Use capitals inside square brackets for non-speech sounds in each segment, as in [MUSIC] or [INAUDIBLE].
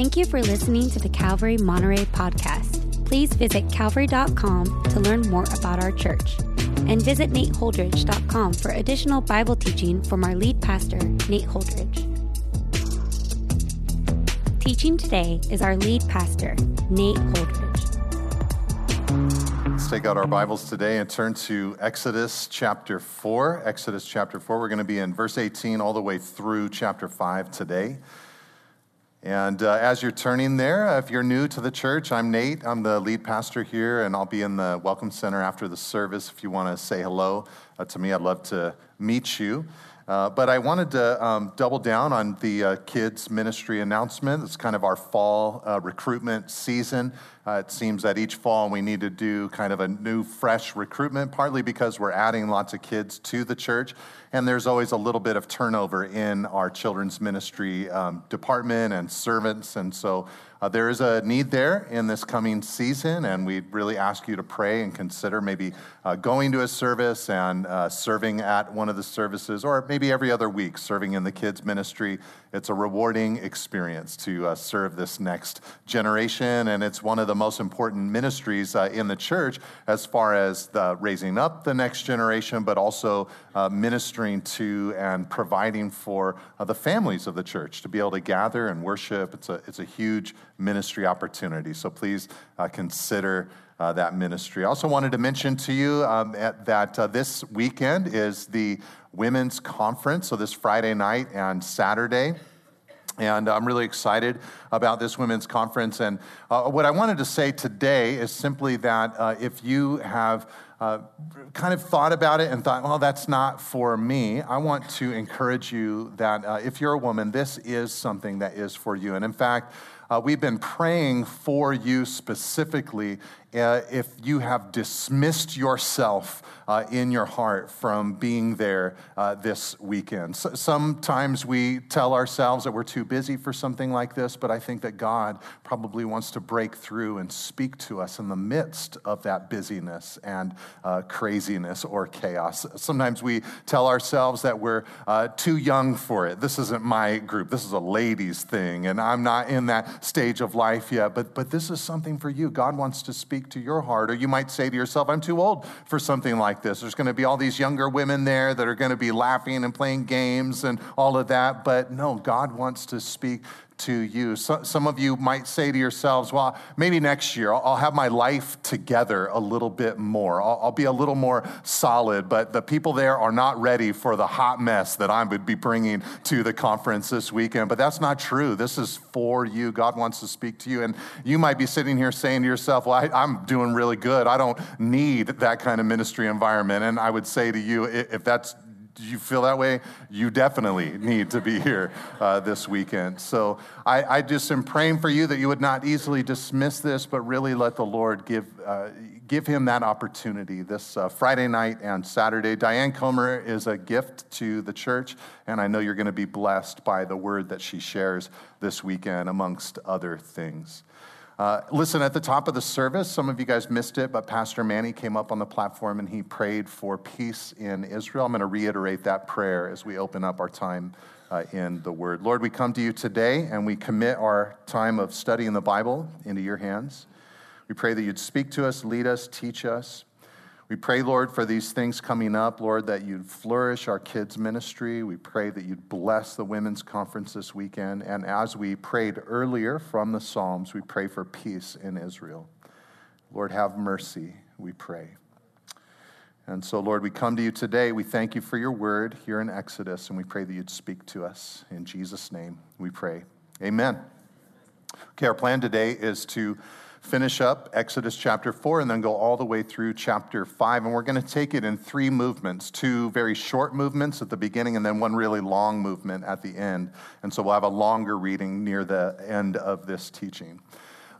Thank you for listening to the Calvary Monterey podcast. Please visit calvary.com to learn more about our church. And visit nateholdridge.com for additional Bible teaching from our lead pastor, Nate Holdridge. Teaching today is our lead pastor, Nate Holdridge. Let's take out our Bibles today and turn to Exodus chapter 4. Exodus chapter 4. We're going to be in verse 18 all the way through chapter 5 today. And uh, as you're turning there, if you're new to the church, I'm Nate. I'm the lead pastor here, and I'll be in the Welcome Center after the service. If you want to say hello uh, to me, I'd love to meet you. Uh, but I wanted to um, double down on the uh, kids' ministry announcement. It's kind of our fall uh, recruitment season. Uh, it seems that each fall we need to do kind of a new, fresh recruitment, partly because we're adding lots of kids to the church, and there's always a little bit of turnover in our children's ministry um, department and servants. And so uh, there is a need there in this coming season, and we really ask you to pray and consider maybe uh, going to a service and uh, serving at one of the services, or maybe every other week serving in the kids' ministry. It's a rewarding experience to uh, serve this next generation, and it's one of the most important ministries uh, in the church as far as the raising up the next generation, but also uh, ministering to and providing for uh, the families of the church to be able to gather and worship. It's a, it's a huge ministry opportunity. So please uh, consider. Uh, that ministry. I also wanted to mention to you um, at, that uh, this weekend is the women's conference. So this Friday night and Saturday. And I'm really excited about this women's conference. And uh, what I wanted to say today is simply that uh, if you have uh, kind of thought about it and thought, well, that's not for me, I want to encourage you that uh, if you're a woman, this is something that is for you. And in fact, uh, we've been praying for you specifically uh, if you have dismissed yourself uh, in your heart from being there uh, this weekend. So, sometimes we tell ourselves that we're too busy for something like this, but I think that God probably wants to break through and speak to us in the midst of that busyness and uh, craziness or chaos. Sometimes we tell ourselves that we're uh, too young for it. This isn't my group, this is a ladies' thing, and I'm not in that stage of life yet, but, but this is something for you. God wants to speak speak to your heart. Or you might say to yourself, I'm too old for something like this. There's going to be all these younger women there that are going to be laughing and playing games and all of that. But no, God wants to speak to you. So, some of you might say to yourselves, well, maybe next year I'll, I'll have my life together a little bit more. I'll, I'll, be a little more solid, but the people there are not ready for the hot mess that I would be bringing to the conference this weekend. But that's not true. This is for you. God wants to speak to you. And you might be sitting here saying to yourself, well, I, I'm doing really good. I don't need that kind of ministry environment. And I would say to you, if that's you feel that way? You definitely need to be here uh, this weekend. So I, I, just am praying for you that you would not easily dismiss this, but really let the Lord give, uh, give him that opportunity this uh, Friday night and Saturday. Diane Comer is a gift to the church, and I know you're going to be blessed by the word that she shares this weekend, amongst other things. Uh, listen, at the top of the service, some of you guys missed it, but Pastor Manny came up on the platform and he prayed for peace in Israel. I'm going to reiterate that prayer as we open up our time uh, in the Word. Lord, we come to you today and we commit our time of studying the Bible into your hands. We pray that you'd speak to us, lead us, teach us. We pray, Lord, for these things coming up, Lord, that you'd flourish our kids' ministry. We pray that you'd bless the women's conference this weekend. And as we prayed earlier from the Psalms, we pray for peace in Israel. Lord, have mercy, we pray. And so, Lord, we come to you today. We thank you for your word here in Exodus, and we pray that you'd speak to us. In Jesus' name, we pray. Amen. Okay, our plan today is to finish up Exodus chapter 4 and then go all the way through chapter 5. And we're going to take it in three movements two very short movements at the beginning, and then one really long movement at the end. And so we'll have a longer reading near the end of this teaching.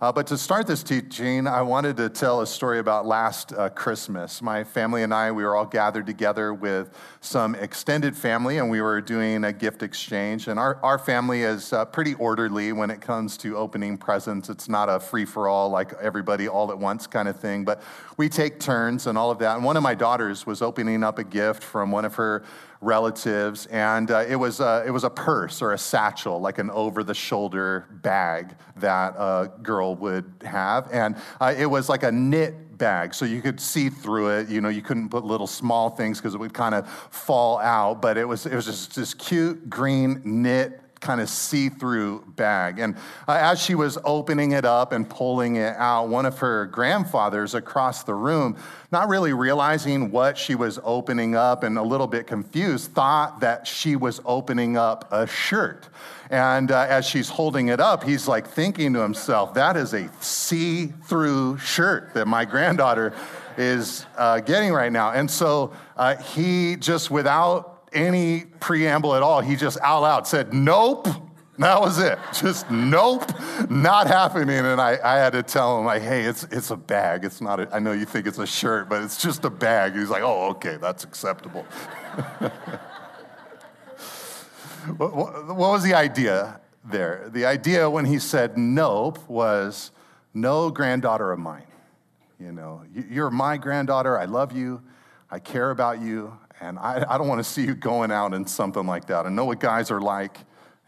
Uh, but to start this teaching, I wanted to tell a story about last uh, Christmas. My family and I, we were all gathered together with some extended family, and we were doing a gift exchange. And our, our family is uh, pretty orderly when it comes to opening presents. It's not a free for all, like everybody all at once kind of thing, but we take turns and all of that. And one of my daughters was opening up a gift from one of her relatives, and uh, it, was a, it was a purse or a satchel, like an over the shoulder bag that a girl would have. And uh, it was like a knit bag, so you could see through it. You know, you couldn't put little small things because it would kind of fall out, but it was, it was just this cute green knit kind of see through bag. And uh, as she was opening it up and pulling it out, one of her grandfathers across the room, not really realizing what she was opening up and a little bit confused, thought that she was opening up a shirt. And uh, as she's holding it up, he's like thinking to himself, that is a see through shirt that my granddaughter is uh, getting right now. And so uh, he just, without any preamble at all. He just out loud said, Nope. That was it. [LAUGHS] Just nope, not happening. And I, I had to tell him, like, hey, it's, it's a bag. It's not, a, I know you think it's a shirt, but it's just a bag. He's like, oh, okay, that's acceptable. [LAUGHS] what, what, what was the idea there? The idea when he said nope was no granddaughter of mine. You know, you're my granddaughter. I love you. I care about you. And I, I don't want to see you going out in something like that. I know what guys are like,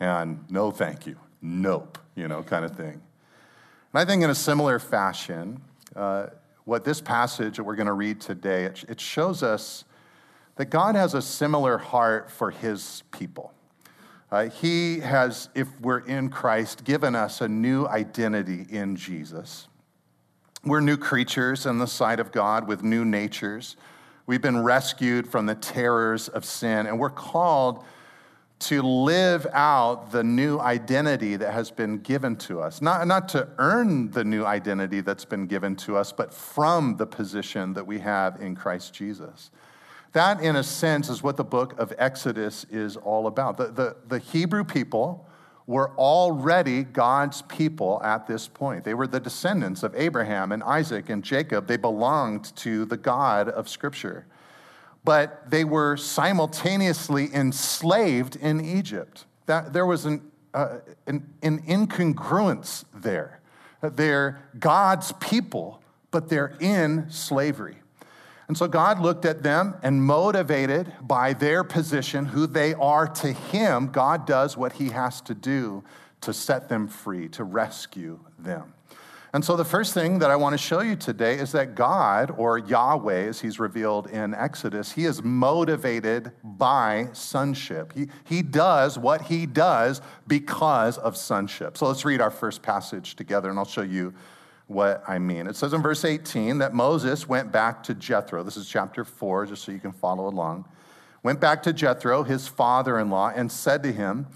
and no thank you, nope, you know, kind of thing. And I think in a similar fashion, uh, what this passage that we're going to read today, it, it shows us that God has a similar heart for his people. Uh, he has, if we're in Christ, given us a new identity in Jesus. We're new creatures in the sight of God with new natures. We've been rescued from the terrors of sin, and we're called to live out the new identity that has been given to us. Not, not to earn the new identity that's been given to us, but from the position that we have in Christ Jesus. That, in a sense, is what the book of Exodus is all about. The, the, the Hebrew people were already God's people at this point. They were the descendants of Abraham and Isaac and Jacob. They belonged to the God of Scripture. But they were simultaneously enslaved in Egypt. That, there was an, uh, an, an incongruence there. They're God's people, but they're in slavery. And so God looked at them and motivated by their position, who they are to Him, God does what He has to do to set them free, to rescue them. And so the first thing that I want to show you today is that God, or Yahweh, as He's revealed in Exodus, He is motivated by sonship. He, he does what He does because of sonship. So let's read our first passage together, and I'll show you what I mean. It says in verse 18 that Moses went back to Jethro. This is chapter 4, just so you can follow along. Went back to Jethro, his father in law, and said to him,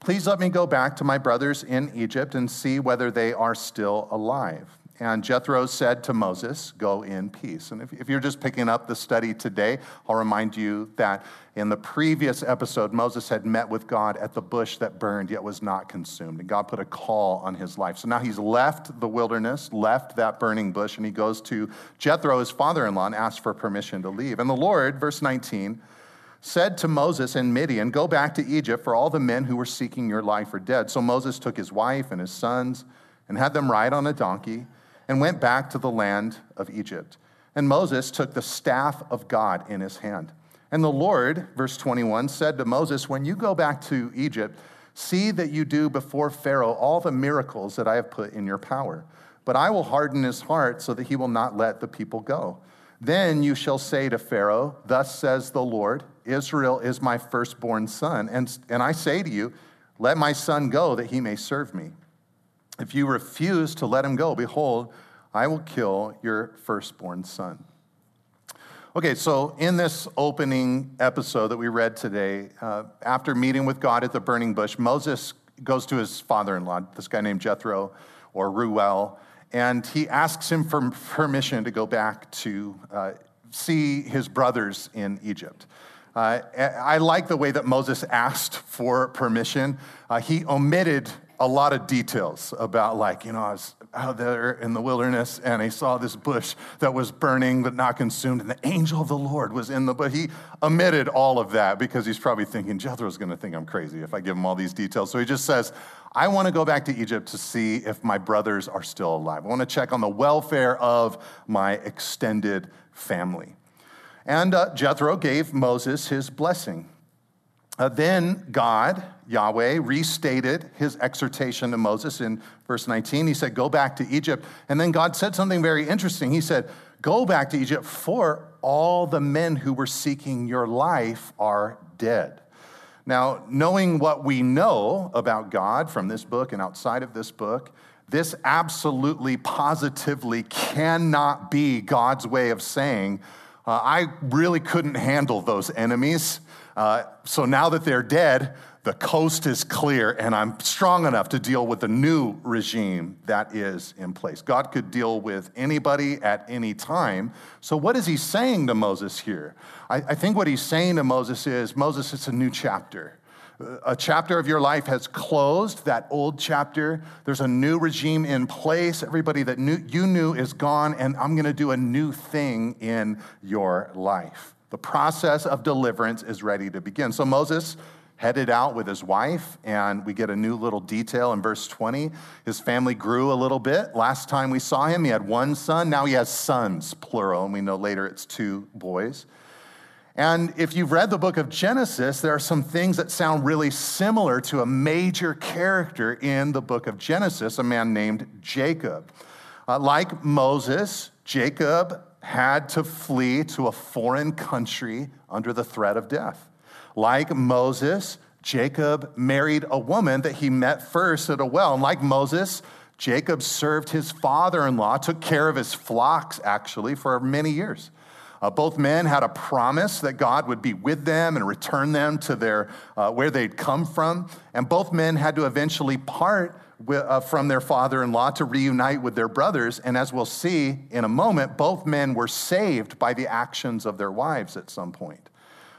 Please let me go back to my brothers in Egypt and see whether they are still alive. And Jethro said to Moses, Go in peace. And if, if, you're just picking up the study today, I'll remind you that in the previous episode, Moses had met with God at the bush that burned yet was not consumed. And God put a call on his life. So now he's left the wilderness, left that burning bush, and he goes to Jethro, his father in law, and asks for permission to leave. And the Lord, verse 19, said to Moses and Midian, Go back to Egypt, for all the men who were seeking your life are dead. So Moses took his wife and his sons and had them ride on a donkey and went back to the land of Egypt. And Moses took the staff of God in his hand. And the Lord, verse 21, said to Moses, When you go back to Egypt, see that you do before Pharaoh all the miracles that I have put in your power. But I will harden his heart so that he will not let the people go. Then you shall say to Pharaoh, Thus says the Lord, Israel is my firstborn son. And, and I say to you, Let my son go that he may serve me. If you refuse to let him go, behold, I will kill your firstborn son. Okay, so in this opening episode that we read today, uh, after meeting with God at the burning bush, Moses goes to his father in law, this guy named Jethro or Reuel, and he asks him for permission to go back to uh, see his brothers in Egypt. Uh, I like the way that Moses asked for permission. Uh, he omitted a lot of details about, like, you know, I was out there in the wilderness and I saw this bush that was burning but not consumed, and the angel of the Lord was in the. But he omitted all of that because he's probably thinking Jethro's going to think I'm crazy if I give him all these details. So he just says, I want to go back to Egypt to see if my brothers are still alive. I want to check on the welfare of my extended family. And uh, Jethro gave Moses his blessing. Uh, then God, Yahweh, restated his exhortation to Moses in verse 19. He said, Go back to Egypt. And then God said something very interesting. He said, Go back to Egypt, for all the men who were seeking your life are dead. Now, knowing what we know about God from this book and outside of this book, this absolutely, positively cannot be God's way of saying, uh, I really couldn't handle those enemies. Uh, so now that they're dead, the coast is clear, and I'm strong enough to deal with the new regime that is in place. God could deal with anybody at any time. So, what is he saying to Moses here? I, I think what he's saying to Moses is Moses, it's a new chapter. A chapter of your life has closed, that old chapter. There's a new regime in place. Everybody that knew, you knew is gone, and I'm going to do a new thing in your life. The process of deliverance is ready to begin. So Moses headed out with his wife, and we get a new little detail in verse 20. His family grew a little bit. Last time we saw him, he had one son. Now he has sons, plural, and we know later it's two boys. And if you've read the book of Genesis, there are some things that sound really similar to a major character in the book of Genesis, a man named Jacob. Uh, like Moses, Jacob had to flee to a foreign country under the threat of death. Like Moses, Jacob married a woman that he met first at a well. And like Moses, Jacob served his father in law, took care of his flocks actually for many years. Uh, both men had a promise that God would be with them and return them to their, uh, where they'd come from. And both men had to eventually part with, uh, from their father in law to reunite with their brothers. And as we'll see in a moment, both men were saved by the actions of their wives at some point.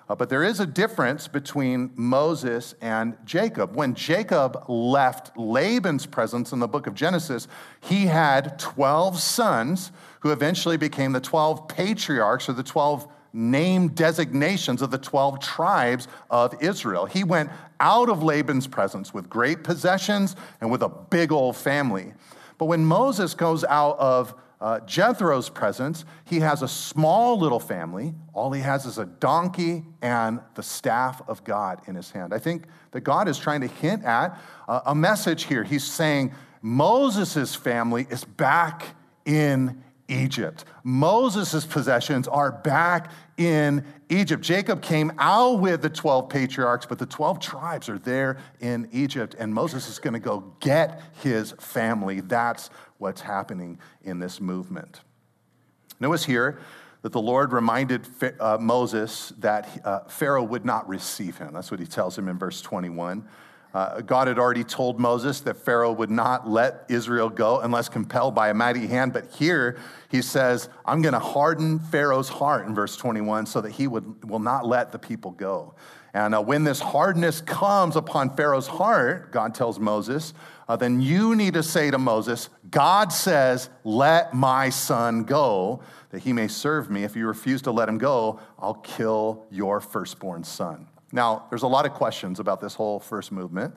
Uh, but there is a difference between Moses and Jacob. When Jacob left Laban's presence in the book of Genesis, he had 12 sons who eventually became the 12 patriarchs or the 12 name designations of the 12 tribes of Israel. He went out of Laban's presence with great possessions and with a big old family. But when Moses goes out of uh, Jethro's presence, he has a small little family. All he has is a donkey and the staff of God in his hand. I think that God is trying to hint at uh, a message here. He's saying Moses' family is back in Egypt. Moses' possessions are back in Egypt. Jacob came out with the 12 patriarchs, but the 12 tribes are there in Egypt, and Moses is going to go get his family. That's what's happening in this movement. Notice here that the Lord reminded uh, Moses that uh, Pharaoh would not receive him. That's what he tells him in verse 21. Uh, God had already told Moses that Pharaoh would not let Israel go unless compelled by a mighty hand. But here he says, I'm going to harden Pharaoh's heart in verse 21 so that he would, will not let the people go. And uh, when this hardness comes upon Pharaoh's heart, God tells Moses, uh, then you need to say to Moses, God says, let my son go that he may serve me. If you refuse to let him go, I'll kill your firstborn son. Now, there's a lot of questions about this whole first movement,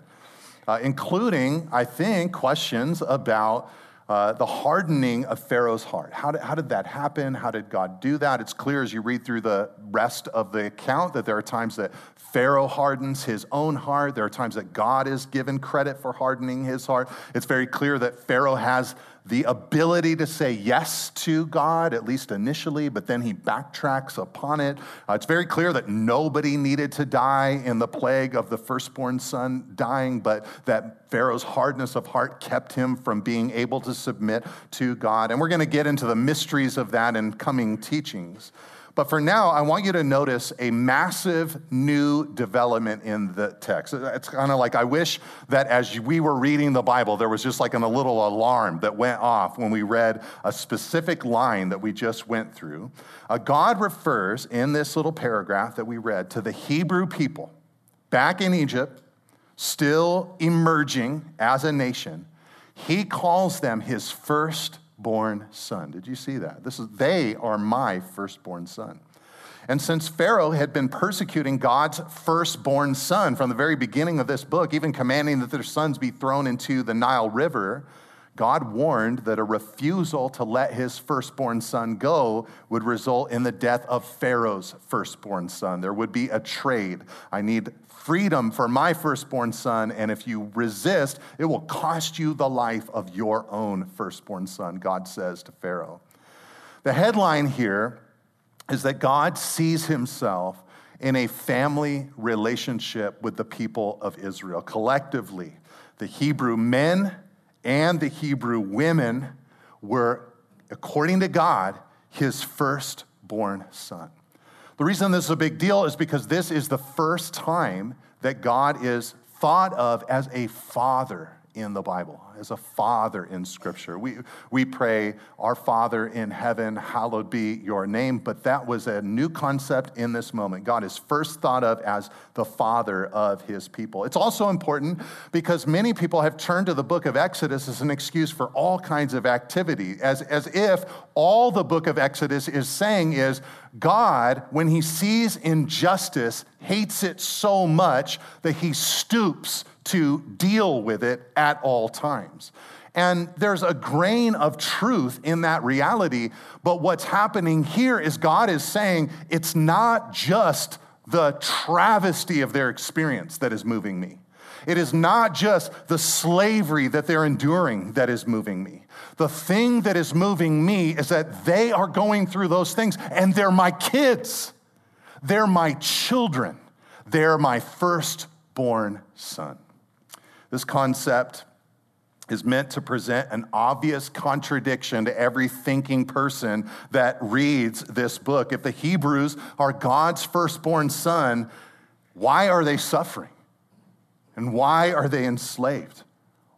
uh, including, I think, questions about uh, the hardening of Pharaoh's heart. How did, how did that happen? How did God do that? It's clear as you read through the rest of the account that there are times that Pharaoh hardens his own heart. There are times that God is given credit for hardening his heart. It's very clear that Pharaoh has the ability to say yes to God, at least initially, but then he backtracks upon it. Uh, it's very clear that nobody needed to die in the plague of the firstborn son dying, but that Pharaoh's hardness of heart kept him from being able to submit to God. And we're going to get into the mysteries of that in coming teachings. But for now, I want you to notice a massive new development in the text. It's kind of like I wish that as we were reading the Bible, there was just like a little alarm that went off when we read a specific line that we just went through. Uh, God refers in this little paragraph that we read to the Hebrew people back in Egypt, still emerging as a nation. He calls them his first firstborn son. Did you see that? This is they are my firstborn son. And since Pharaoh had been persecuting God's firstborn son from the very beginning of this book, even commanding that their sons be thrown into the Nile River, God warned that a refusal to let his firstborn son go would result in the death of Pharaoh's firstborn son. There would be a trade. I need freedom for my firstborn son, and if you resist, it will cost you the life of your own firstborn son, God says to Pharaoh. The headline here is that God sees himself in a family relationship with the people of Israel. Collectively, the Hebrew men and the Hebrew women were, according to God, his firstborn son. The reason this is a big deal is because this is the first time that God is thought of as a father in the Bible, as a father in Scripture. We, we pray, Our Father in heaven, hallowed be your name, but that was a new concept in this moment. God is first thought of as the father of his people. It's also important because many people have turned to the book of Exodus as an excuse for all kinds of activity, as, as if all the book of Exodus is saying is God, when he sees injustice, hates it so much that he stoops to deal with it at all times. And there's a grain of truth in that reality. But what's happening here is God is saying it's not just the travesty of their experience that is moving me. It is not just the slavery that they're enduring that is moving me. The thing that is moving me is that they are going through those things and they're my kids. They're my children. They're my firstborn son. This concept is meant to present an obvious contradiction to every thinking person that reads this book. If the Hebrews are God's firstborn son, why are they suffering? And why are they enslaved?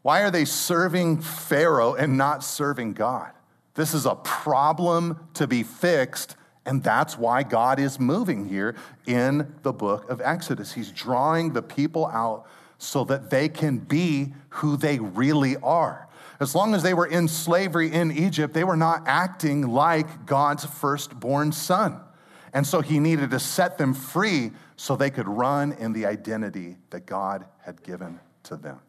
Why are they serving Pharaoh and not serving God? This is a problem to be fixed, and that's why God is moving here in the book of Exodus. He's drawing the people out so that they can be who they really are. As long as they were in slavery in Egypt, they were not acting like God's firstborn son. And so he needed to set them free so they could run in the identity that God had given to them.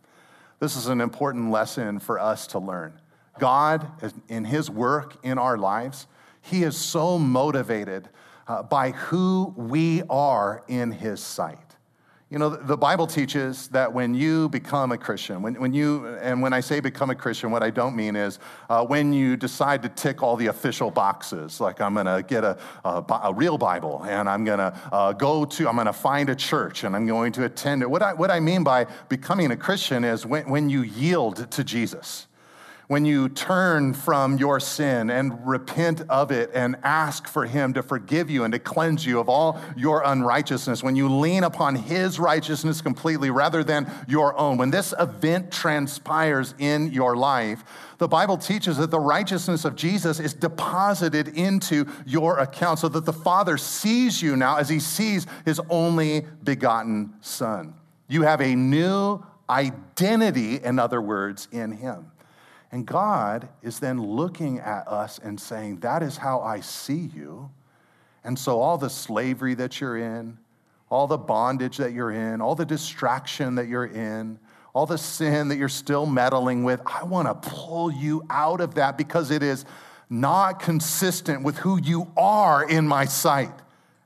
This is an important lesson for us to learn. God, in his work in our lives, he is so motivated uh, by who we are in his sight. You know, the Bible teaches that when you become a Christian, when, when you, and when I say become a Christian, what I don't mean is uh, when you decide to tick all the official boxes, like I'm gonna get a, a, a real Bible and I'm gonna uh, go to, I'm gonna find a church and I'm going to attend it. What I, what I mean by becoming a Christian is when, when you yield to Jesus when you turn from your sin and repent of it and ask for Him to forgive you and to cleanse you of all your unrighteousness, when you lean upon His righteousness completely rather than your own, when this event transpires in your life, the Bible teaches that the righteousness of Jesus is deposited into your account so that the Father sees you now as He sees His only begotten Son. You have a new identity, in other words, in Him. And God is then looking at us and saying, That is how I see you. And so, all the slavery that you're in, all the bondage that you're in, all the distraction that you're in, all the sin that you're still meddling with, I want to pull you out of that because it is not consistent with who you are in my sight.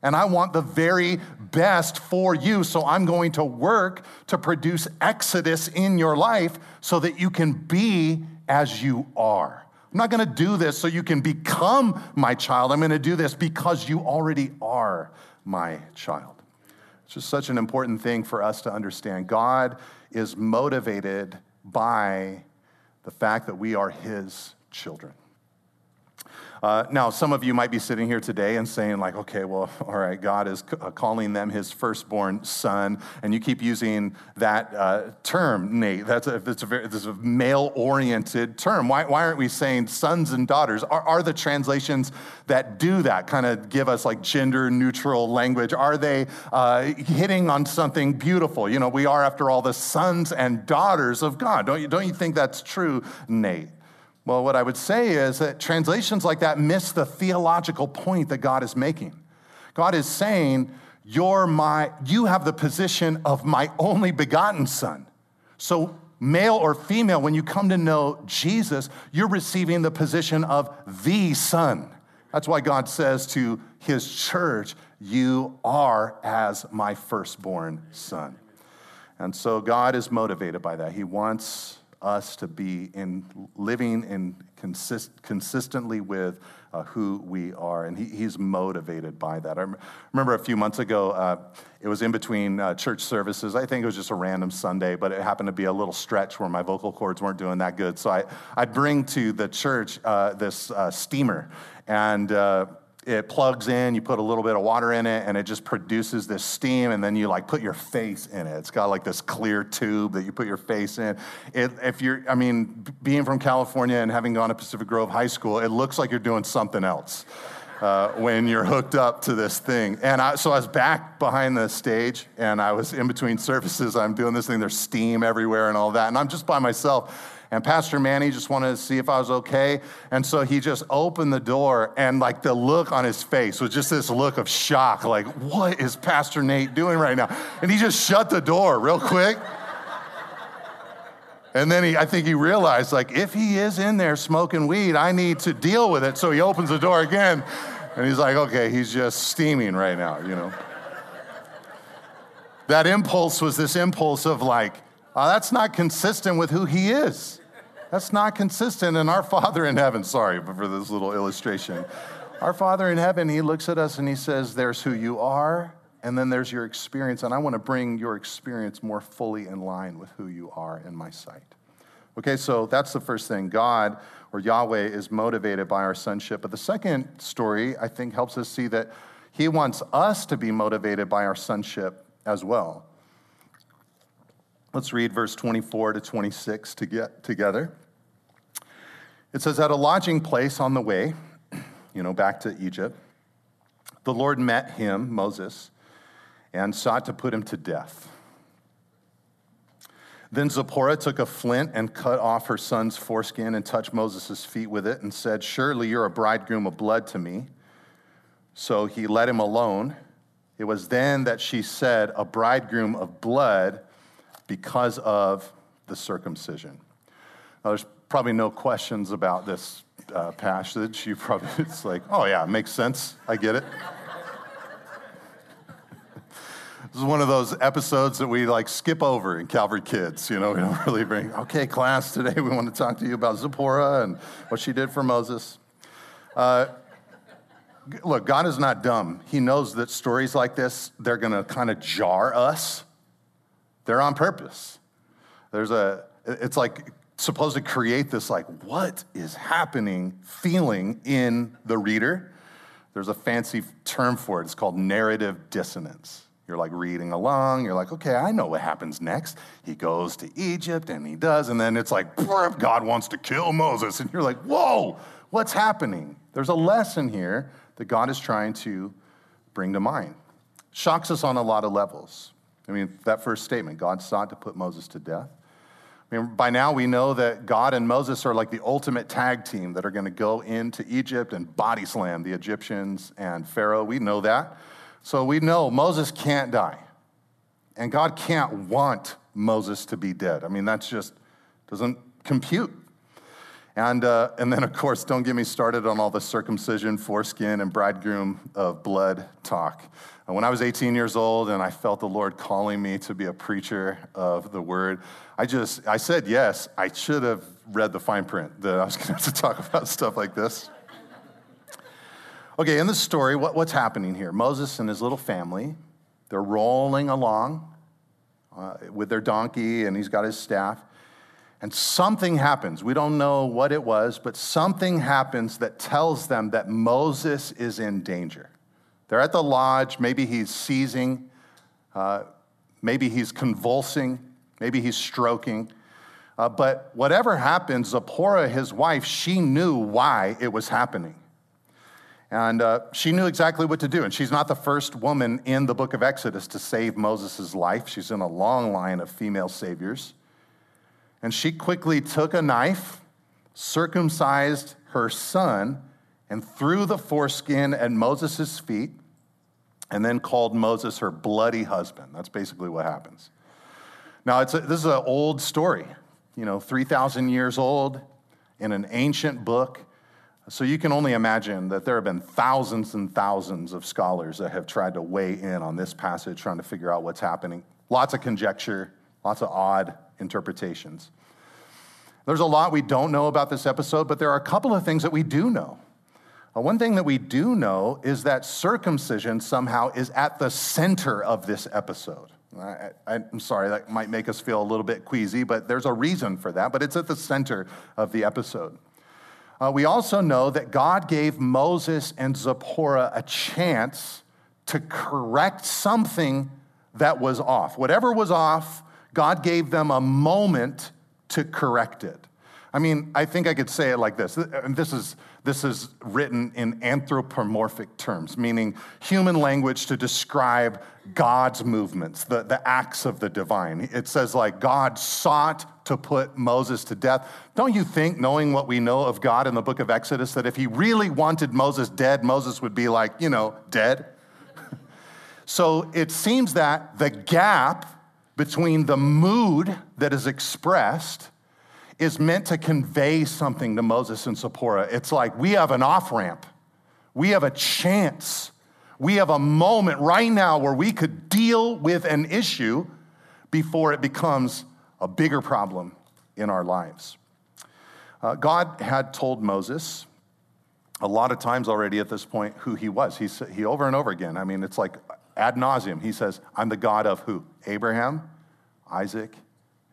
And I want the very best for you. So I'm going to work to produce exodus in your life so that you can be as you are. I'm not going to do this so you can become my child. I'm going to do this because you already are my child. It's just such an important thing for us to understand. God is motivated by the fact that we are his children. Uh, now, some of you might be sitting here today and saying, like, okay, well, [LAUGHS] all right, God is c- uh, calling them his firstborn son, and you keep using that uh, term, Nate. That's a, that's a, very, that's a male oriented term. Why, why aren't we saying sons and daughters? Are, are the translations that do that kind of give us like gender neutral language? Are they uh, hitting on something beautiful? You know, we are, after all, the sons and daughters of God. Don't you, don't you think that's true, Nate? Well, what I would say is that translations like that miss the theological point that God is making. God is saying, You're my, you have the position of my only begotten son. So male or female, when you come to know Jesus, you're receiving the position of the son. That's why God says to his church, You are as my firstborn son. And so God is motivated by that. He wants us to be in living in consist, consistently with uh, who we are, and he, he's motivated by that. I remember a few months ago, uh, it was in between uh, church services. I think it was just a random Sunday, but it happened to be a little stretch where my vocal cords weren't doing that good. So I, I'd bring to the church uh, this uh, steamer, and uh, it plugs in, you put a little bit of water in it, and it just produces this steam, and then you like put your face in it. It's got like this clear tube that you put your face in. It, if you're, I mean, being from California and having gone to Pacific Grove High School, it looks like you're doing something else. Uh, when you're hooked up to this thing. And I, so I was back behind the stage and I was in between [LAUGHS] services. I'm doing this thing, there's steam everywhere and all that. And I'm just by myself. And Pastor Manny just wanted to see if I was okay. And so he just opened the door, and like the look on his face was just this look of shock like, what is Pastor Nate doing right now? And he just shut the door real quick. And then he, I think he realized, like, if he is in there smoking weed, I need to deal with it. So he opens the door again, and he's like, okay, he's just steaming right now, you know. that impulse was this impulse of, like, uh, that's not consistent with who he is. That's not consistent. And our [LAUGHS] Father in heaven, sorry for this little illustration. Our Father in heaven, he looks at us and he says, There's who you are, and then there's your experience. And I want to bring your experience more fully in line with who you are in my sight. Okay, so that's the first thing. God or Yahweh is motivated by our sonship. But the second story, I think, helps us see that he wants us to be motivated by our sonship as well. Let's read verse 24 to 26 to get together. It says, At a lodging place on the way, you know, back to Egypt, the Lord met him, Moses, and sought to put him to death. Then Zipporah took a flint and cut off her son's foreskin and touched Moses' feet with it and said, Surely you're a bridegroom of blood to me. So he let him alone. It was then that she said, A bridegroom of blood because of the circumcision. Now, there's probably no questions about this uh, passage. You probably, [LAUGHS] it's like, oh yeah, makes sense. I get it. [LAUGHS] this is one of those episodes that we like skip over in Calvary Kids. You know, we don't [LAUGHS] really bring, okay, class, today we want to talk to you about Zipporah and what she did for Moses. Uh, look, God is not dumb. He knows that stories like this, they're going to kind of jar us they're on purpose. There's a, it's like supposed to create this, like, what is happening feeling in the reader. There's a fancy term for it. It's called narrative dissonance. You're like reading along. You're like, okay, I know what happens next. He goes to Egypt and he does. And then it's like, God wants to kill Moses. And you're like, whoa, what's happening? There's a lesson here that God is trying to bring to mind. Shocks us on a lot of levels. I mean, that first statement God sought to put Moses to death. I mean, by now we know that God and Moses are like the ultimate tag team that are going to go into Egypt and body slam the Egyptians and Pharaoh. We know that. So we know Moses can't die. And God can't want Moses to be dead. I mean, that's just doesn't compute. And, uh, and then, of course, don't get me started on all the circumcision, foreskin, and bridegroom of blood talk. When I was 18 years old and I felt the Lord calling me to be a preacher of the word, I just, I said yes. I should have read the fine print that I was [LAUGHS] going to have to talk about stuff like this. Okay, in the story, what, what's happening here? Moses and his little family, they're rolling along uh, with their donkey and he's got his staff. And something happens. We don't know what it was, but something happens that tells them that Moses is in danger. They're at the lodge. Maybe he's seizing. Uh, maybe he's convulsing. Maybe he's stroking. Uh, but whatever happens, Zipporah, his wife, she knew why it was happening. And uh, she knew exactly what to do. And she's not the first woman in the book of Exodus to save Moses' life. She's in a long line of female saviors. And she quickly took a knife, circumcised her son, and threw the foreskin at Moses' feet, and then called Moses her bloody husband. That's basically what happens. Now, it's a, this is an old story. you know, 3,000 years old in an ancient book. So you can only imagine that there have been thousands and thousands of scholars that have tried to weigh in on this passage, trying to figure out what's happening. Lots of conjecture, lots of odd interpretations. There's a lot we don't know about this episode, but there are a couple of things that we do know. Uh, one thing that we do know is that circumcision somehow is at the center of this episode. I, am sorry, that might make us feel a little bit queasy, but there's a reason for that, but it's at the center of the episode. Uh, we also know that God gave Moses and Zipporah a chance to correct something that was off. Whatever was off, God gave them a moment to correct it. I mean, I think I could say it like this. And this is, this is written in anthropomorphic terms, meaning human language to describe God's movements, the, the acts of the divine. It says, like, God sought to put Moses to death. Don't you think, knowing what we know of God in the book of Exodus, that if he really wanted Moses dead, Moses would be like, you know, dead? [LAUGHS] so it seems that the gap between the mood that is expressed is meant to convey something to Moses and Zipporah. It's like we have an off ramp, we have a chance, we have a moment right now where we could deal with an issue before it becomes a bigger problem in our lives. Uh, God had told Moses a lot of times already at this point who he was. He, he over and over again, I mean, it's like ad nauseum. He says, I'm the God of who? Abraham, Isaac,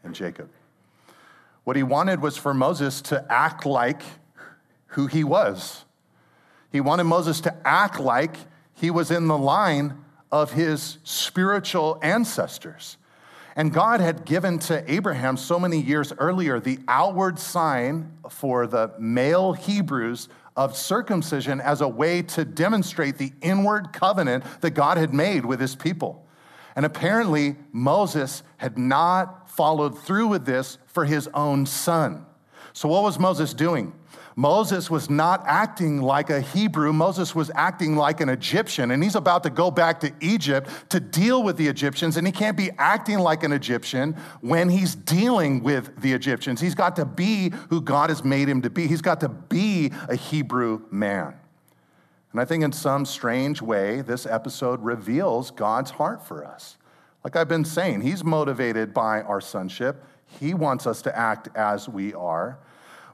and Jacob. What he wanted was for Moses to act like who he was. He wanted Moses to act like he was in the line of his spiritual ancestors. And God had given to Abraham so many years earlier the outward sign for the male Hebrews of circumcision as a way to demonstrate the inward covenant that God had made with his people. And apparently, Moses had not followed through with this for his own son. So, what was Moses doing? Moses was not acting like a Hebrew. Moses was acting like an Egyptian. And he's about to go back to Egypt to deal with the Egyptians. And he can't be acting like an Egyptian when he's dealing with the Egyptians. He's got to be who God has made him to be. He's got to be a Hebrew man. And I think in some strange way, this episode reveals God's heart for us. Like I've been saying, He's motivated by our sonship. He wants us to act as we are,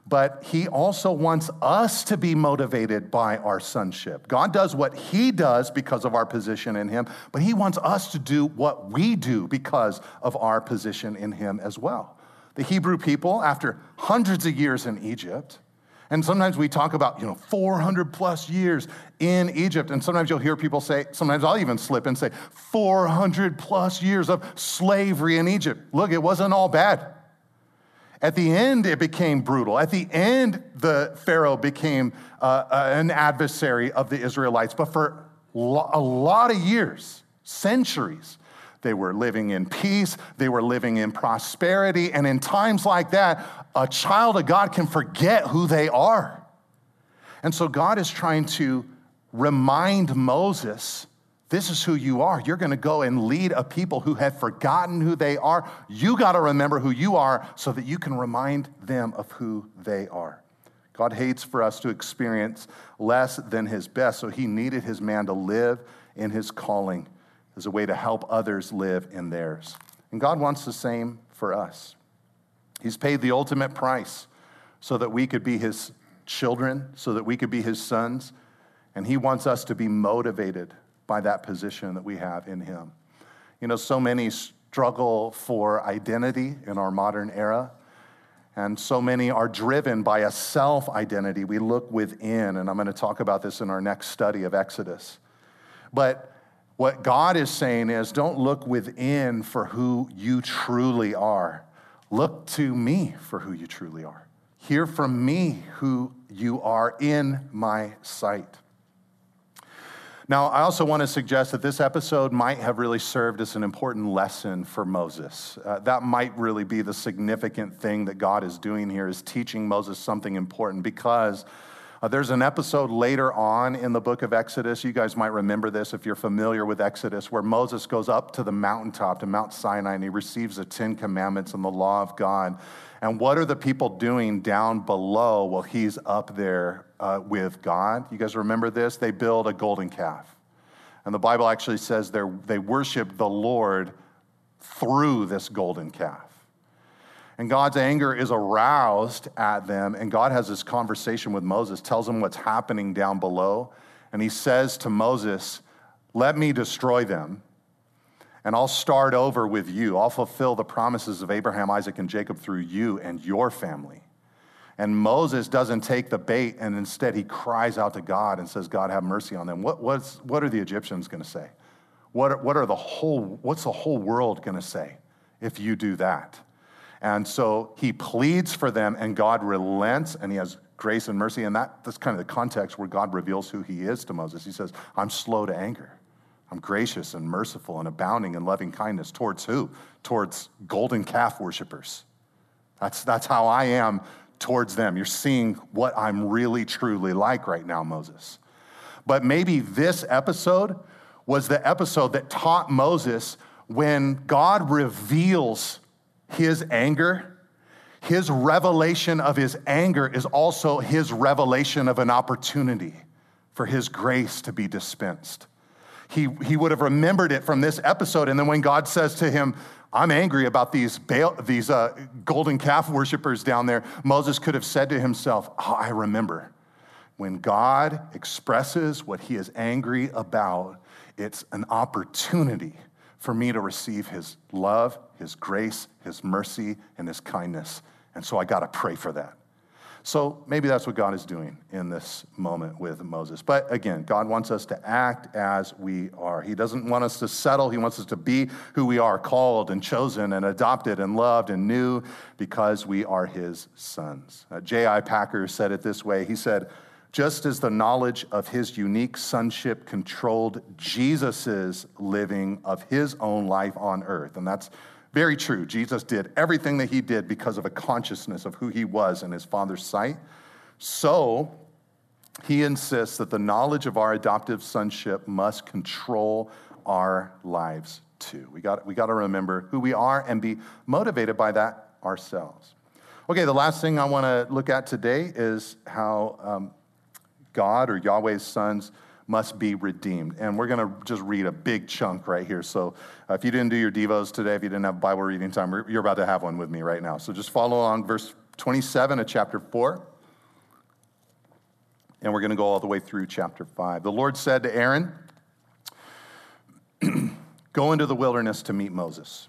but He also wants us to be motivated by our sonship. God does what He does because of our position in Him, but He wants us to do what we do because of our position in Him as well. The Hebrew people, after hundreds of years in Egypt, and sometimes we talk about, you know, 400 plus years in Egypt. And sometimes you'll hear people say, sometimes I'll even slip and say, 400 plus years of slavery in Egypt. Look, it wasn't all bad. At the end, it became brutal. At the end, the Pharaoh became uh, uh, an adversary of the Israelites. But for lo- a lot of years, centuries, they were living in peace, they were living in prosperity. And in times like that, a child of God can forget who they are. And so God is trying to remind Moses this is who you are. You're going to go and lead a people who have forgotten who they are. You got to remember who you are so that you can remind them of who they are. God hates for us to experience less than his best, so he needed his man to live in his calling as a way to help others live in theirs. And God wants the same for us. He's paid the ultimate price so that we could be his children, so that we could be his sons. And he wants us to be motivated by that position that we have in him. You know, so many struggle for identity in our modern era. And so many are driven by a self identity. We look within, and I'm going to talk about this in our next study of Exodus. But what God is saying is don't look within for who you truly are. Look to me for who you truly are. Hear from me who you are in my sight. Now, I also want to suggest that this episode might have really served as an important lesson for Moses. Uh, that might really be the significant thing that God is doing here, is teaching Moses something important because Uh, there's an episode later on in the book of Exodus. You guys might remember this if you're familiar with Exodus, where Moses goes up to the mountaintop, to Mount Sinai, and he receives the Ten Commandments and the law of God. And what are the people doing down below while he's up there uh, with God? You guys remember this? They build a golden calf. And the Bible actually says they worship the Lord through this golden calf. And God's anger is aroused at them, and God has this conversation with Moses, tells him what's happening down below. And he says to Moses, Let me destroy them, and I'll start over with you. I'll fulfill the promises of Abraham, Isaac, and Jacob through you and your family. And Moses doesn't take the bait, and instead he cries out to God and says, God, have mercy on them. What, what's, what are the Egyptians going to say? What what are the whole, what's the whole world going to say if you do that? And so he pleads for them, and God relents, and he has grace and mercy. And that, that's kind of the context where God reveals who he is to Moses. He says, I'm slow to anger. I'm gracious and merciful and abounding in loving kindness. Towards who? Towards golden calf worshippers. That's, that's how I am towards them. You're seeing what I'm really, truly like right now, Moses. But maybe this episode was the episode that taught Moses when God reveals his anger, his revelation of his anger is also his revelation of an opportunity for his grace to be dispensed. He, he would have remembered it from this episode. And then when God says to him, I'm angry about these, Baal, these uh, golden calf worshippers down there, Moses could have said to himself, oh, I remember. When God expresses what he is angry about, it's an opportunity for me to receive his love, his grace, his mercy, and his kindness. And so I got to pray for that. So maybe that's what God is doing in this moment with Moses. But again, God wants us to act as we are. He doesn't want us to settle. He wants us to be who we are, called and chosen and adopted and loved and new because we are his sons. Uh, J.I. Packer said it this way He said, just as the knowledge of his unique sonship controlled Jesus' living of his own life on earth. And that's very true. Jesus did everything that he did because of a consciousness of who he was in his Father's sight. So, he insists that the knowledge of our adoptive sonship must control our lives too. We got, we got to remember who we are and be motivated by that ourselves. Okay, the last thing I want to look at today is how um, God or Yahweh's sons must be redeemed. And we're going to just read a big chunk right here. So uh, if you didn't do your Devos today, if you didn't have Bible reading time, you're about to have one with me right now. So just follow along, verse 27 of chapter 4. And we're going to go all the way through chapter 5. The Lord said to Aaron, [CLEARS THROAT] Go into the wilderness to meet Moses.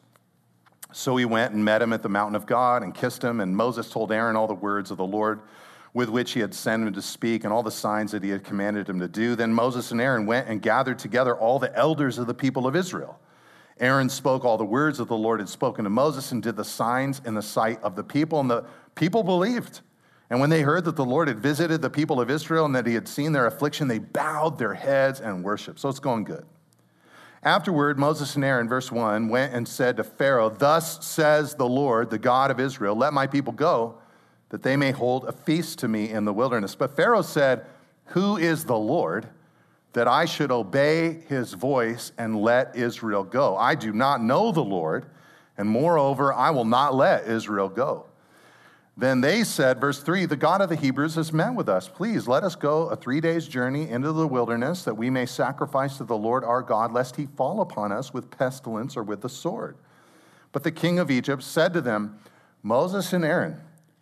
So he went and met him at the mountain of God and kissed him. And Moses told Aaron all the words of the Lord with which he had sent him to speak and all the signs that he had commanded him to do. Then Moses and Aaron went and gathered together all the elders of the people of Israel. Aaron spoke all the words that the Lord had spoken to Moses and did the signs in the sight of the people, and the people believed. And when they heard that the Lord had visited the people of Israel and that he had seen their affliction, they bowed their heads and worshiped. So it's going good. Afterward, Moses and Aaron, verse 1, went and said to Pharaoh, Thus says the Lord, the God of Israel, let my people go that they may hold a feast to me in the wilderness. But Pharaoh said, Who is the Lord that I should obey his voice and let Israel go? I do not know the Lord, and moreover, I will not let Israel go. Then they said, verse 3 The God of the Hebrews has met with us. Please let us go a three days' journey into the wilderness that we may sacrifice to the Lord our God, lest he fall upon us with pestilence or with the sword. But the king of Egypt said to them, Moses and Aaron,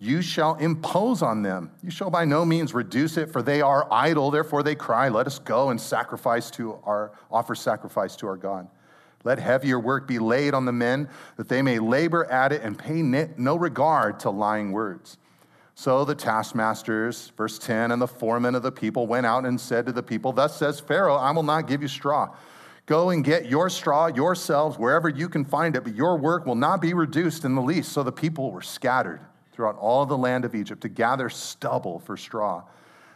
you shall impose on them. You shall by no means reduce it, for they are idle. Therefore they cry, Let us go and sacrifice to our, offer sacrifice to our God. Let heavier work be laid on the men, that they may labor at it and pay no regard to lying words. So the taskmasters, verse 10, and the foremen of the people went out and said to the people, Thus says Pharaoh, I will not give you straw. Go and get your straw yourselves wherever you can find it, but your work will not be reduced in the least. So the people were scattered throughout all the land of Egypt to gather stubble for straw.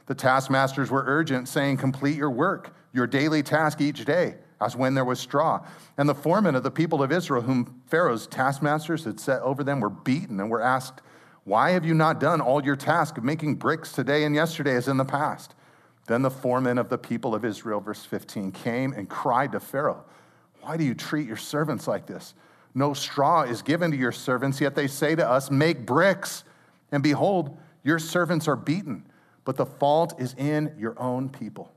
The taskmasters were urgent, saying, Complete your work, your daily task each day, as when there was straw. And the foremen of the people of Israel, whom Pharaoh's taskmasters had set over them, were beaten and were asked, Why have you not done all your task of making bricks today and yesterday as in the past? Then the foremen of the people of Israel, verse 15, came and cried to Pharaoh, Why do you treat your servants like this? No straw is given to your servants, yet they say to us, Make bricks. And behold, your servants are beaten, but the fault is in your own people.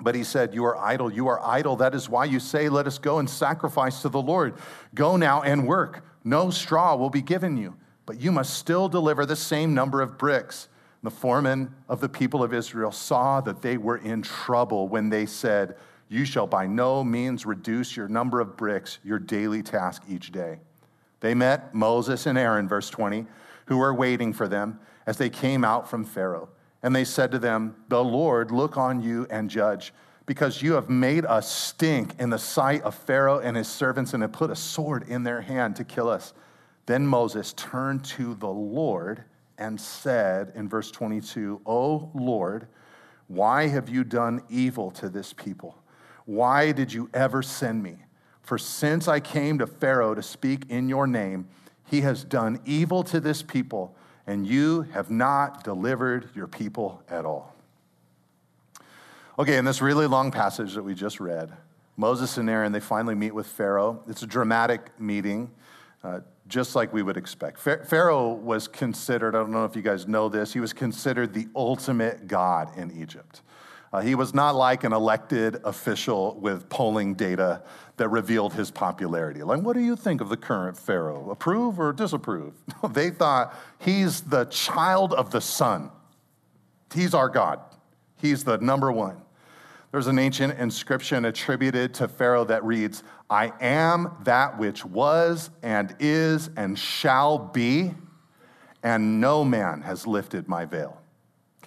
But he said, You are idle, you are idle. That is why you say, Let us go and sacrifice to the Lord. Go now and work. No straw will be given you, but you must still deliver the same number of bricks. And The foreman of the people of Israel saw that they were in trouble when they said, You shall by no means reduce your number of bricks, your daily task each day. They met Moses and Aaron, verse 20, who were waiting for them as they came out from Pharaoh. And they said to them, The Lord look on you and judge, because you have made us stink in the sight of Pharaoh and his servants and have put a sword in their hand to kill us. Then Moses turned to the Lord and said in verse 22, O Lord, why have you done evil to this people? Why did you ever send me? For since I came to Pharaoh to speak in your name, he has done evil to this people, and you have not delivered your people at all. Okay, in this really long passage that we just read, Moses and Aaron, they finally meet with Pharaoh. It's a dramatic meeting. Uh, just like we would expect. Pharaoh was considered, I don't know if you guys know this, he was considered the ultimate god in Egypt. Uh, he was not like an elected official with polling data that revealed his popularity. Like, what do you think of the current Pharaoh? Approve or disapprove? [LAUGHS] they thought he's the child of the sun. He's our God. He's the number one. There's an ancient inscription attributed to Pharaoh that reads, I am that which was and is and shall be, and no man has lifted my veil.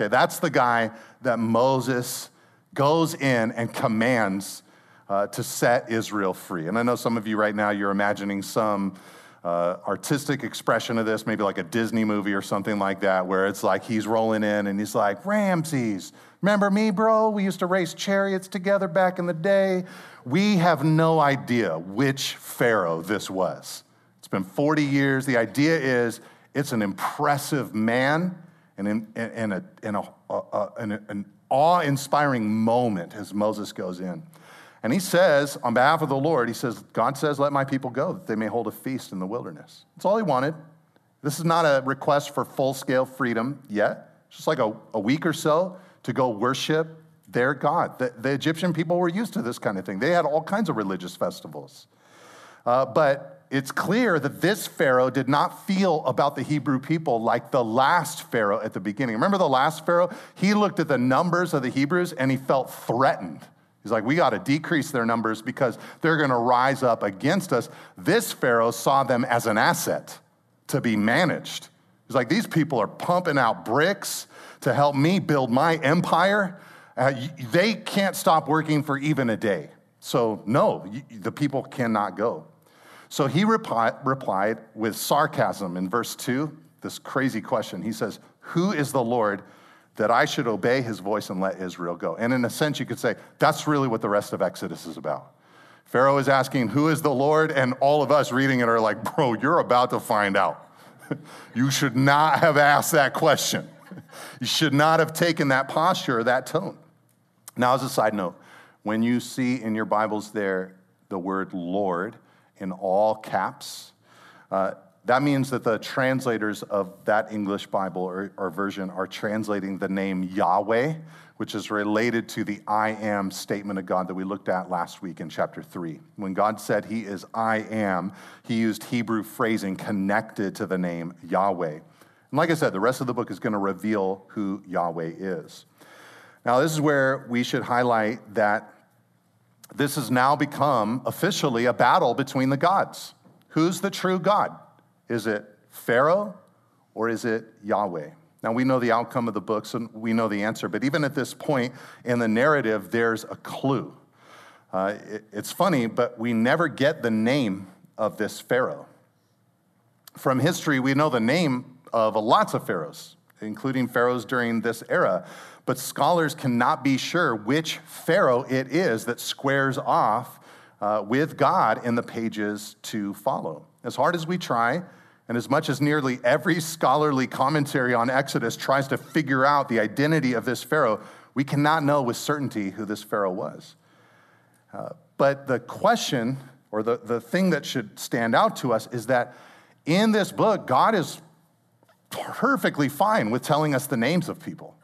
Okay, that's the guy that Moses goes in and commands uh, to set Israel free. And I know some of you right now, you're imagining some uh, artistic expression of this, maybe like a Disney movie or something like that, where it's like he's rolling in and he's like, Ramses, remember me, bro? We used to race chariots together back in the day. We have no idea which Pharaoh this was. It's been 40 years. The idea is it's an impressive man and, in, a, a, a, an, an awe inspiring moment as Moses goes in. And he says, on behalf of the Lord, he says, God says, let my people go, that they may hold a feast in the wilderness. That's all he wanted. This is not a request for full scale freedom yet. It's just like a, a week or so to go worship their God. The, the, Egyptian people were used to this kind of thing, they had all kinds of religious festivals. Uh, but it's clear that this Pharaoh did not feel about the Hebrew people like the last Pharaoh at the beginning. Remember the last Pharaoh? He looked at the numbers of the Hebrews and he felt threatened. He's like, we got to decrease their numbers because they're going to rise up against us. This Pharaoh saw them as an asset to be managed. He's like, these people are pumping out bricks to help me build my empire. Uh, they can't stop working for even a day. So, no, the people cannot go. So he replied with sarcasm in verse 2, this crazy question. He says, Who is the Lord that I should obey his voice and let Israel go. And in a sense, you could say that's really what the rest of Exodus is about. Pharaoh is asking, Who is the Lord? And all of us reading it are like, Bro, you're about to find out. [LAUGHS] you should not have asked that question. [LAUGHS] you should not have taken that posture or that tone. Now, as a side note, when you see in your Bibles there the word Lord in all caps, uh, that means that the translators of that English Bible or, or, version are translating the name Yahweh, which is related to the I am statement of God that we looked at last week in chapter 3. When God said he is I am, he used Hebrew phrasing connected to the name Yahweh. And like I said, the rest of the book is going to reveal who Yahweh is. Now, this is where we should highlight that this has now become officially a battle between the gods. Who's the true God? Is it Pharaoh or is it Yahweh? Now, we know the outcome of the books and we know the answer, but even at this point in the narrative, there's a clue. Uh, it, it's funny, but we never get the name of this Pharaoh. From history, we know the name of lots of pharaohs, including pharaohs during this era, but scholars cannot be sure which pharaoh it is that squares off uh, with God in the pages to follow. As hard as we try, and as much as nearly every scholarly commentary on Exodus tries to figure out the identity of this Pharaoh, we cannot know with certainty who this Pharaoh was. Uh, but the question, or the, the thing that should stand out to us, is that in this book, God is perfectly fine with telling us the names of people.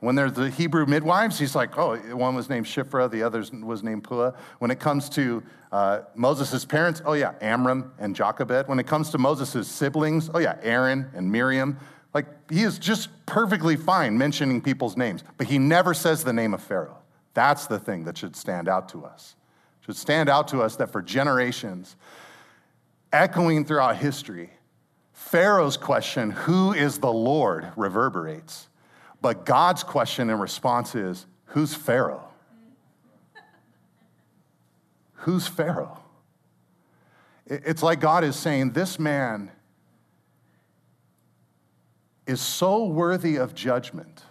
When there's the Hebrew midwives, he's like, oh, one was named Shiphrah, the other was named Puah. When it comes to uh, Moses' parents, oh yeah, Amram and Jochebed. When it comes to Moses' siblings, oh yeah, Aaron and Miriam. Like, he is just perfectly fine mentioning people's names, but he never says the name of Pharaoh. That's the thing that should stand out to us. Should stand out to us that for generations, echoing throughout history, Pharaoh's question, who is the Lord, reverberates. But God's question and response is, who's Pharaoh? who's Pharaoh? It's like God is saying, this man is so worthy of judgment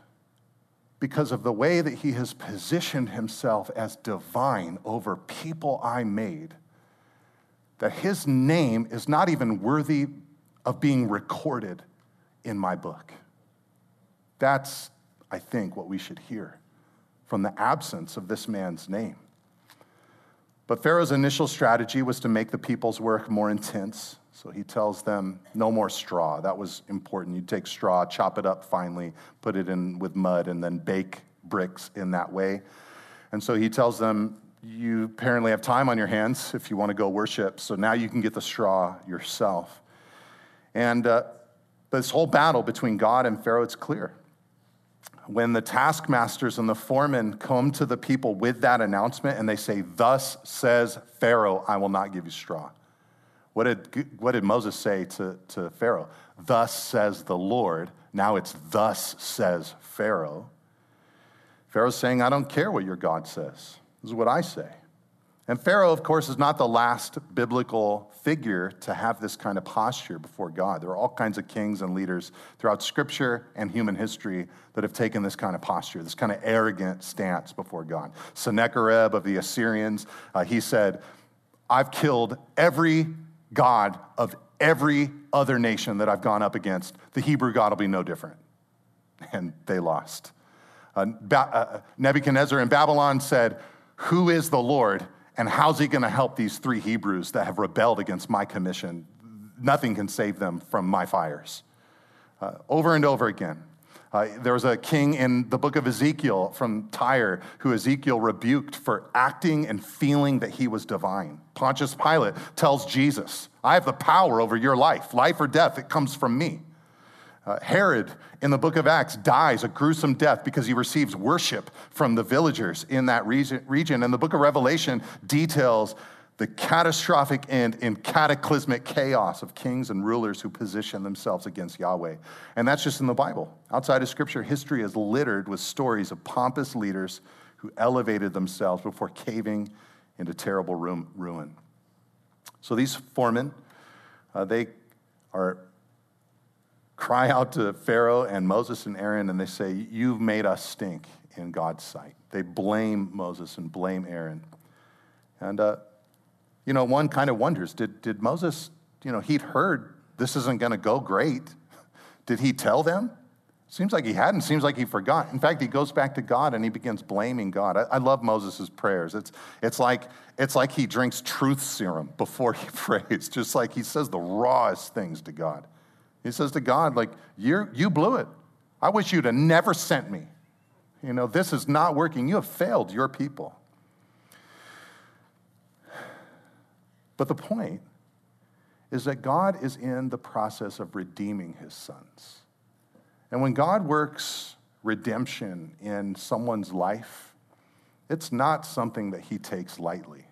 because of the way that he has positioned himself as divine over people I made, that his name is not even worthy of being recorded in my book. That's, I think, what we should hear from the absence of this man's name. But Pharaoh's initial strategy was to make the people's work more intense. So he tells them, no more straw. That was important. You take straw, chop it up finely, put it in with mud, and then bake bricks in that way. And so he tells them, you apparently have time on your hands if you want to go worship. So now you can get the straw yourself. And uh, this whole battle between God and Pharaoh, it's clear when the taskmasters and the foremen come to the people with that announcement and they say, Thus says Pharaoh, I will not give you straw. What did, what did Moses say to, to Pharaoh? Thus says the Lord. Now it's thus says Pharaoh. Pharaoh's saying, I don't care what your God says. This is what I say. And Pharaoh, of course, is not the last biblical figure to have this kind of posture before God. There are all kinds of kings and leaders throughout scripture and human history that have taken this kind of posture, this kind of arrogant stance before God. Sennacherib of the Assyrians, uh, he said, I've killed every God of every other nation that I've gone up against. The Hebrew God will be no different. [LAUGHS] And they lost. Uh, ba- uh, Nebuchadnezzar in Babylon said, Who is the Lord? And how's he going to help these three Hebrews that have rebelled against my commission? Nothing can save them from my fires. Uh, over and over again. Uh, there was a king in the book of Ezekiel from Tyre who Ezekiel rebuked for acting and feeling that he was divine. Pontius Pilate tells Jesus, I have the power over your life. Life or death, it comes from me. Uh, Herod in the book of Acts dies a gruesome death because he receives worship from the villagers in that region. And the book of Revelation details the catastrophic end in cataclysmic chaos of kings and rulers who position themselves against Yahweh. And that's just in the Bible. Outside of Scripture, history is littered with stories of pompous leaders who elevated themselves before caving into terrible ruin. So these foremen, uh, they are cry out to Pharaoh and Moses and Aaron, and they say, You've made us stink in God's sight. They blame Moses and blame Aaron. And, uh, you know, one kind of wonders did, did Moses, you know, he'd heard this isn't going to go great. [LAUGHS] Did he tell them? Seems like he hadn't. Seems like he forgot. In fact, he goes back to God and he begins blaming God. I, I love Moses' prayers. It's, it's, like, it's like he drinks truth serum before he [LAUGHS] prays, just like he says the rawest things to God. He says to God, like, you you blew it. I wish you'd have never sent me. You know, this is not working. You have failed your people. But the point is that God is in the process of redeeming his sons. And when God works redemption in someone's life, it's not something that he takes lightly.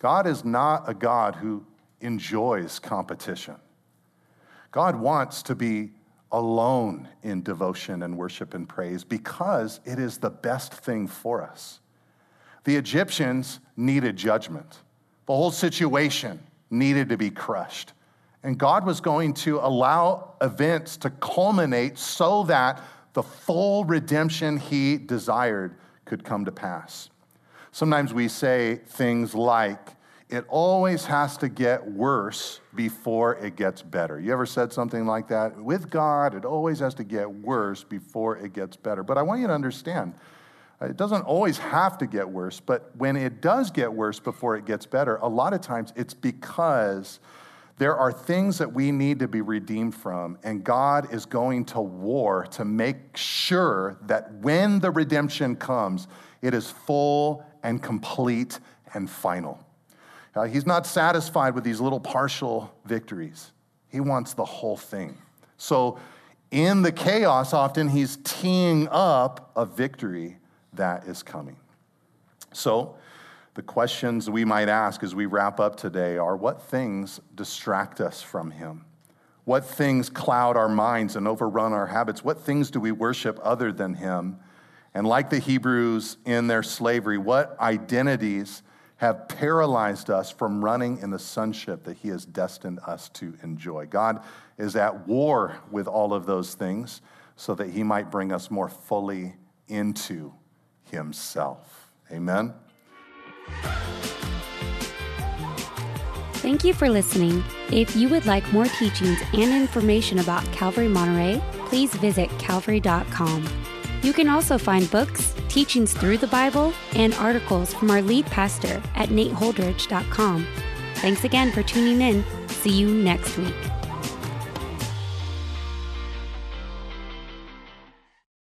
God is not a God who enjoys competition. God wants to be alone in devotion and worship and praise because it is the best thing for us. the Egyptians needed judgment. The whole situation needed to be crushed. And God was going to allow events to culminate so that the full redemption he desired could come to pass. Sometimes we say things like, it always has to get worse before it gets better. You ever said something like that? With God, it always has to get worse before it gets better. But I want you to understand, uh, it doesn't always have to get worse, but when it does get worse before it gets better, a lot of times it's because there are things that we need to be redeemed from, and God is going to war to make sure that when the redemption comes, it is full and complete and final. Uh, he's not satisfied with these little partial victories, he wants the whole thing. So, in the chaos, often he's teeing up a victory that is coming. So, the questions we might ask as we wrap up today are what things distract us from him? What things cloud our minds and overrun our habits? What things do we worship other than him? And like the Hebrews in their slavery, what identities have paralyzed us from running in the sonship that He has destined us to enjoy. God is at war with all of those things so that He might bring us more fully into Himself. Amen. Thank you for listening. If you would like more teachings and information about Calvary Monterey, please visit calvary.com. You can also find books, teachings through the Bible, and articles from our lead pastor at nateholdridge.com. Thanks again for tuning in. See you next week.